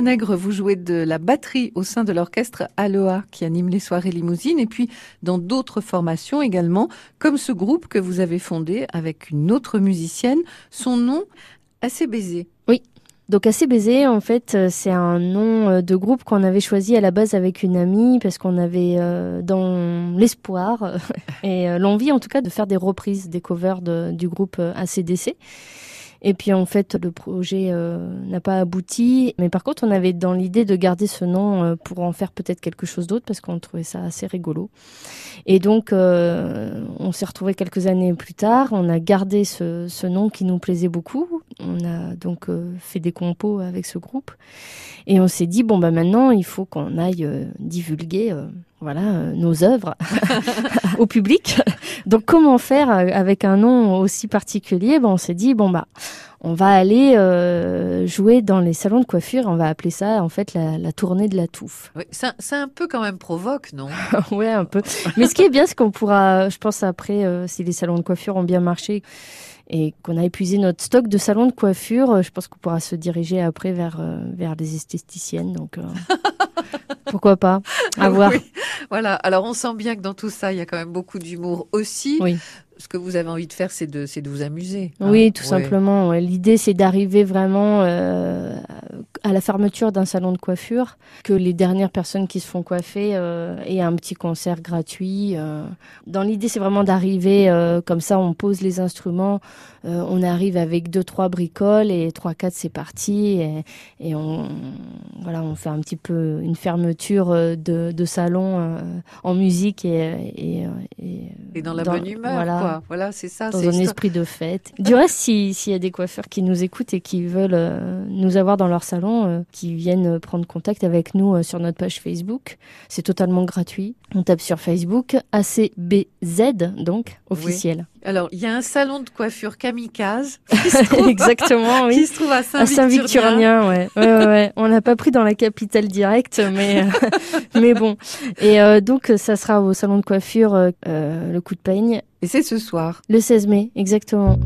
Nègre, vous jouez de la batterie au sein de l'orchestre Aloha qui anime les soirées limousines et puis dans d'autres formations également, comme ce groupe que vous avez fondé avec une autre musicienne. Son nom, assez baisé. Oui, donc assez baisé, en fait, euh, c'est un nom euh, de groupe qu'on avait choisi à la base avec une amie parce qu'on avait euh, dans l'espoir et l'envie en tout cas de faire des reprises, des covers du groupe ACDC. Et puis en fait, le projet euh, n'a pas abouti. Mais par contre, on avait dans l'idée de garder ce nom euh, pour en faire peut-être quelque chose d'autre parce qu'on trouvait ça assez rigolo. Et donc, euh, on s'est retrouvé quelques années plus tard. On a gardé ce, ce, nom qui nous plaisait beaucoup. On a donc fait des compos avec ce groupe. Et on s'est dit, bon, bah maintenant, il faut qu'on aille divulguer voilà euh, nos œuvres au public. Donc comment faire euh, avec un nom aussi particulier? Bon, on s'est dit bon bah on va aller euh, jouer dans les salons de coiffure. On va appeler ça en fait la, tournée de la touffe. Oui, c'est un peu quand même provoque, non? Ouais, un peu. Mais ce qui est bien, c'est qu'on pourra, je pense après, si les salons de coiffure ont bien marché et qu'on a épuisé notre stock de salons de coiffure, je pense qu'on pourra se diriger après vers vers les esthéticiennes. Donc pourquoi pas? À voir. Voilà. Alors on sent bien que dans tout ça, il y a quand même beaucoup d'humour aussi. Oui ce que vous avez envie de faire, c'est de, de vous amuser. Hein. Oui, tout simplement. L'idée, c'est d'arriver vraiment euh, à la fermeture d'un salon de coiffure, que les dernières personnes qui se font coiffer euh, aient un petit concert gratuit. Euh. Dans l'idée, c'est vraiment d'arriver euh, comme ça, on pose les instruments, euh, on arrive avec deux, trois bricoles et trois, quatre, c'est parti. Et, et, on, voilà, on fait un petit peu une fermeture de, de salon en musique et, et, et, et dans la bonne humeur. Voilà. Voilà, c'est ça. Dans un esprit de fête. Du reste, s'il y a des coiffeurs qui nous écoutent et qui veulent euh, nous avoir dans leur salon, euh, qui viennent prendre contact avec nous euh, sur notre page Facebook, c'est totalement gratuit. On tape sur Facebook ACBZ, donc officiel. Alors, il y a un salon de coiffure kamikaze. Exactement, oui. Qui se trouve à Saint-Victurnien. ouais. ouais, ouais, On n'a pas pris dans la capitale directe, mais, mais bon. Et donc, ça sera au salon de coiffure Le Coup de Peigne et c'est ce soir. Le 16 mai, exactement.